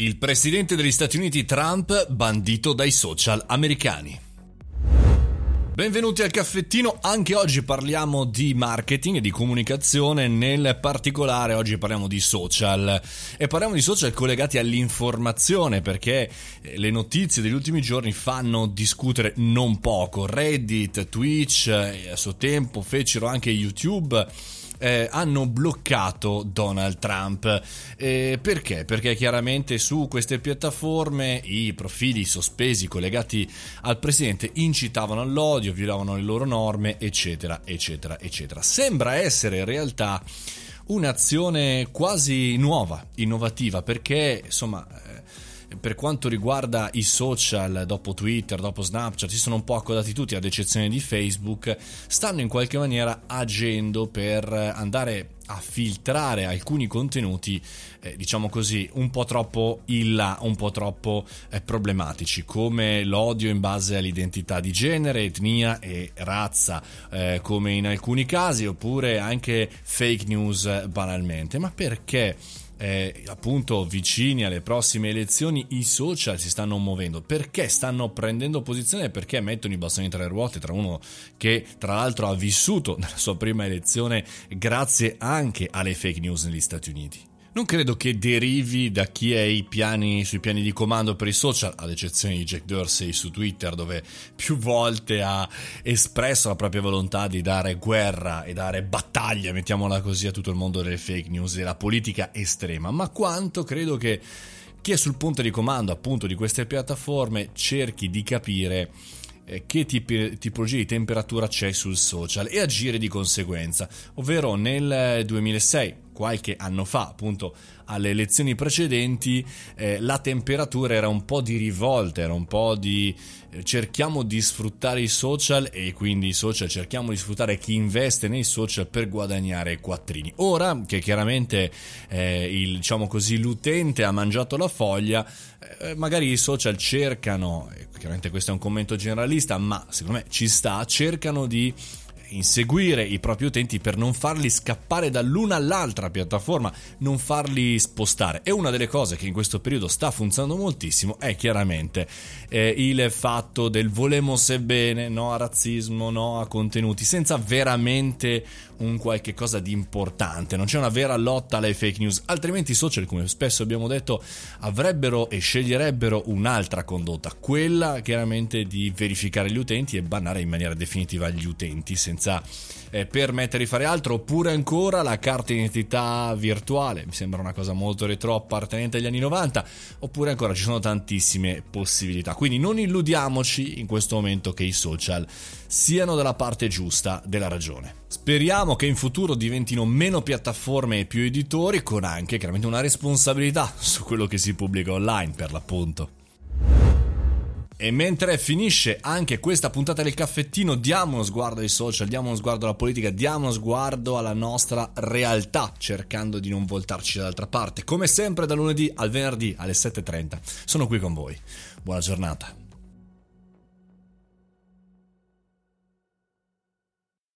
Il presidente degli Stati Uniti Trump bandito dai social americani. Benvenuti al caffettino, anche oggi parliamo di marketing e di comunicazione, nel particolare oggi parliamo di social. E parliamo di social collegati all'informazione perché eh, le notizie degli ultimi giorni fanno discutere non poco, Reddit, Twitch, eh, a suo tempo fecero anche YouTube eh, hanno bloccato Donald Trump. Eh, perché? Perché chiaramente su queste piattaforme i profili sospesi collegati al presidente incitavano all'odio, violavano le loro norme, eccetera, eccetera, eccetera. Sembra essere in realtà un'azione quasi nuova, innovativa, perché insomma per quanto riguarda i social, dopo Twitter, dopo Snapchat, si sono un po' accodati tutti, ad eccezione di Facebook, stanno in qualche maniera agendo per andare a filtrare alcuni contenuti, eh, diciamo così, un po' troppo in là, un po' troppo eh, problematici, come l'odio in base all'identità di genere, etnia e razza, eh, come in alcuni casi, oppure anche fake news banalmente. Ma perché? Eh, appunto vicini alle prossime elezioni i social si stanno muovendo. Perché stanno prendendo posizione? Perché mettono i bastoni tra le ruote tra uno che tra l'altro ha vissuto nella sua prima elezione grazie anche alle fake news negli Stati Uniti non credo che derivi da chi è piani, sui piani di comando per i social, ad eccezione di Jack Dorsey su Twitter, dove più volte ha espresso la propria volontà di dare guerra e dare battaglia, mettiamola così, a tutto il mondo delle fake news e la politica estrema, ma quanto credo che chi è sul punto di comando appunto di queste piattaforme cerchi di capire eh, che tipi, tipologia di temperatura c'è sul social e agire di conseguenza, ovvero nel 2006 qualche anno fa, appunto alle elezioni precedenti, eh, la temperatura era un po' di rivolta, era un po' di eh, cerchiamo di sfruttare i social e quindi i social cerchiamo di sfruttare chi investe nei social per guadagnare quattrini. Ora che chiaramente eh, il, diciamo così, l'utente ha mangiato la foglia, eh, magari i social cercano, chiaramente questo è un commento generalista, ma secondo me ci sta, cercano di inseguire i propri utenti per non farli scappare dall'una all'altra piattaforma, non farli spostare. E una delle cose che in questo periodo sta funzionando moltissimo è chiaramente eh, il fatto del volemos bene, no a razzismo, no a contenuti, senza veramente un qualche cosa di importante, non c'è una vera lotta alle fake news, altrimenti i social, come spesso abbiamo detto, avrebbero e sceglierebbero un'altra condotta, quella chiaramente di verificare gli utenti e bannare in maniera definitiva gli utenti senza eh, permettere di fare altro, oppure ancora la carta identità virtuale, mi sembra una cosa molto retro appartenente agli anni 90, oppure ancora ci sono tantissime possibilità. Quindi non illudiamoci in questo momento che i social siano dalla parte giusta della ragione. Speriamo che in futuro diventino meno piattaforme e più editori, con anche chiaramente una responsabilità su quello che si pubblica online, per l'appunto. E mentre finisce anche questa puntata del caffettino, diamo uno sguardo ai social, diamo uno sguardo alla politica, diamo uno sguardo alla nostra realtà, cercando di non voltarci dall'altra parte. Come sempre, da lunedì al venerdì alle 7.30. Sono qui con voi. Buona giornata.